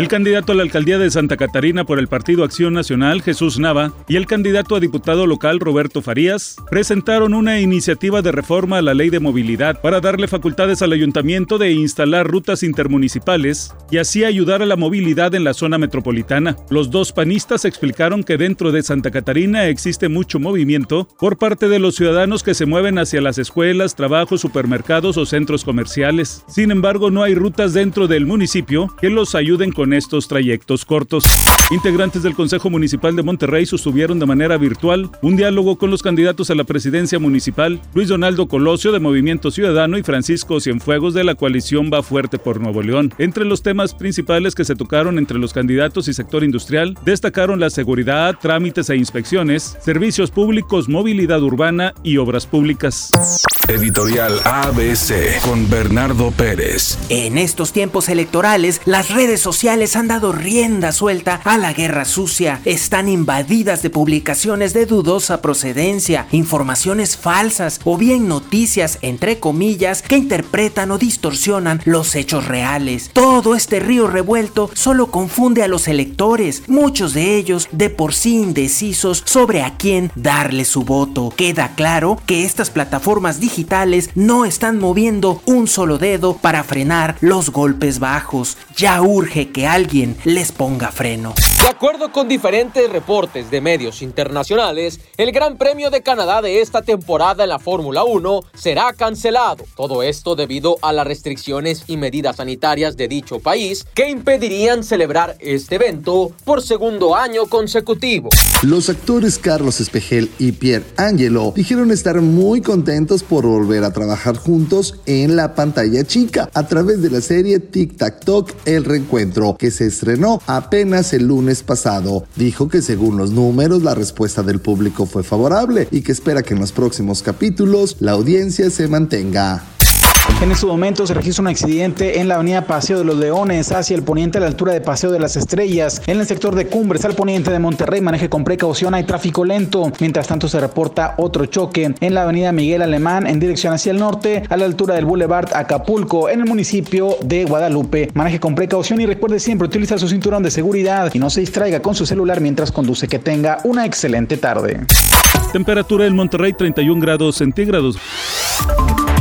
El candidato a la alcaldía de Santa Catarina por el Partido Acción Nacional, Jesús Nava, y el candidato a diputado local, Roberto Farías, presentaron una iniciativa de reforma a la ley de movilidad para darle facultades al ayuntamiento de instalar rutas intermunicipales y así ayudar a la movilidad en la zona metropolitana. Los dos panistas explicaron que dentro de Santa Catarina existe mucho movimiento por parte de los ciudadanos que se mueven hacia las escuelas, trabajos, supermercados o centros comerciales. Sin embargo, no hay rutas dentro del municipio que los ayuden con estos trayectos cortos. Integrantes del Consejo Municipal de Monterrey sostuvieron de manera virtual un diálogo con los candidatos a la presidencia municipal, Luis Donaldo Colosio de Movimiento Ciudadano y Francisco Cienfuegos de la coalición Va Fuerte por Nuevo León. Entre los temas principales que se tocaron entre los candidatos y sector industrial, destacaron la seguridad, trámites e inspecciones, servicios públicos, movilidad urbana y obras públicas. Editorial ABC con Bernardo Pérez. En estos tiempos electorales, las redes sociales han dado rienda suelta a la guerra sucia. Están invadidas de publicaciones de dudosa procedencia, informaciones falsas o bien noticias, entre comillas, que interpretan o distorsionan los hechos reales. Todo este río revuelto solo confunde a los electores, muchos de ellos de por sí indecisos sobre a quién darle su voto. Queda claro que estas plataformas digitales no están moviendo un solo dedo para frenar los golpes bajos. Ya urge que alguien les ponga freno. De acuerdo con diferentes reportes de medios internacionales, el Gran Premio de Canadá de esta temporada en la Fórmula 1 será cancelado. Todo esto debido a las restricciones y medidas sanitarias de dicho país que impedirían celebrar este evento por segundo año consecutivo. Los actores Carlos Espejel y Pierre Angelo dijeron estar muy contentos por volver a trabajar juntos en la pantalla chica a través de la serie Tic Tac Toc El Reencuentro, que se estrenó apenas el lunes pasado. Dijo que según los números la respuesta del público fue favorable y que espera que en los próximos capítulos la audiencia se mantenga. En estos momentos se registra un accidente en la avenida Paseo de los Leones hacia el poniente a la altura de Paseo de las Estrellas. En el sector de Cumbres al poniente de Monterrey maneje con precaución, hay tráfico lento. Mientras tanto se reporta otro choque en la avenida Miguel Alemán en dirección hacia el norte a la altura del Boulevard Acapulco en el municipio de Guadalupe. Maneje con precaución y recuerde siempre utilizar su cinturón de seguridad y no se distraiga con su celular mientras conduce. Que tenga una excelente tarde. Temperatura en Monterrey 31 grados centígrados.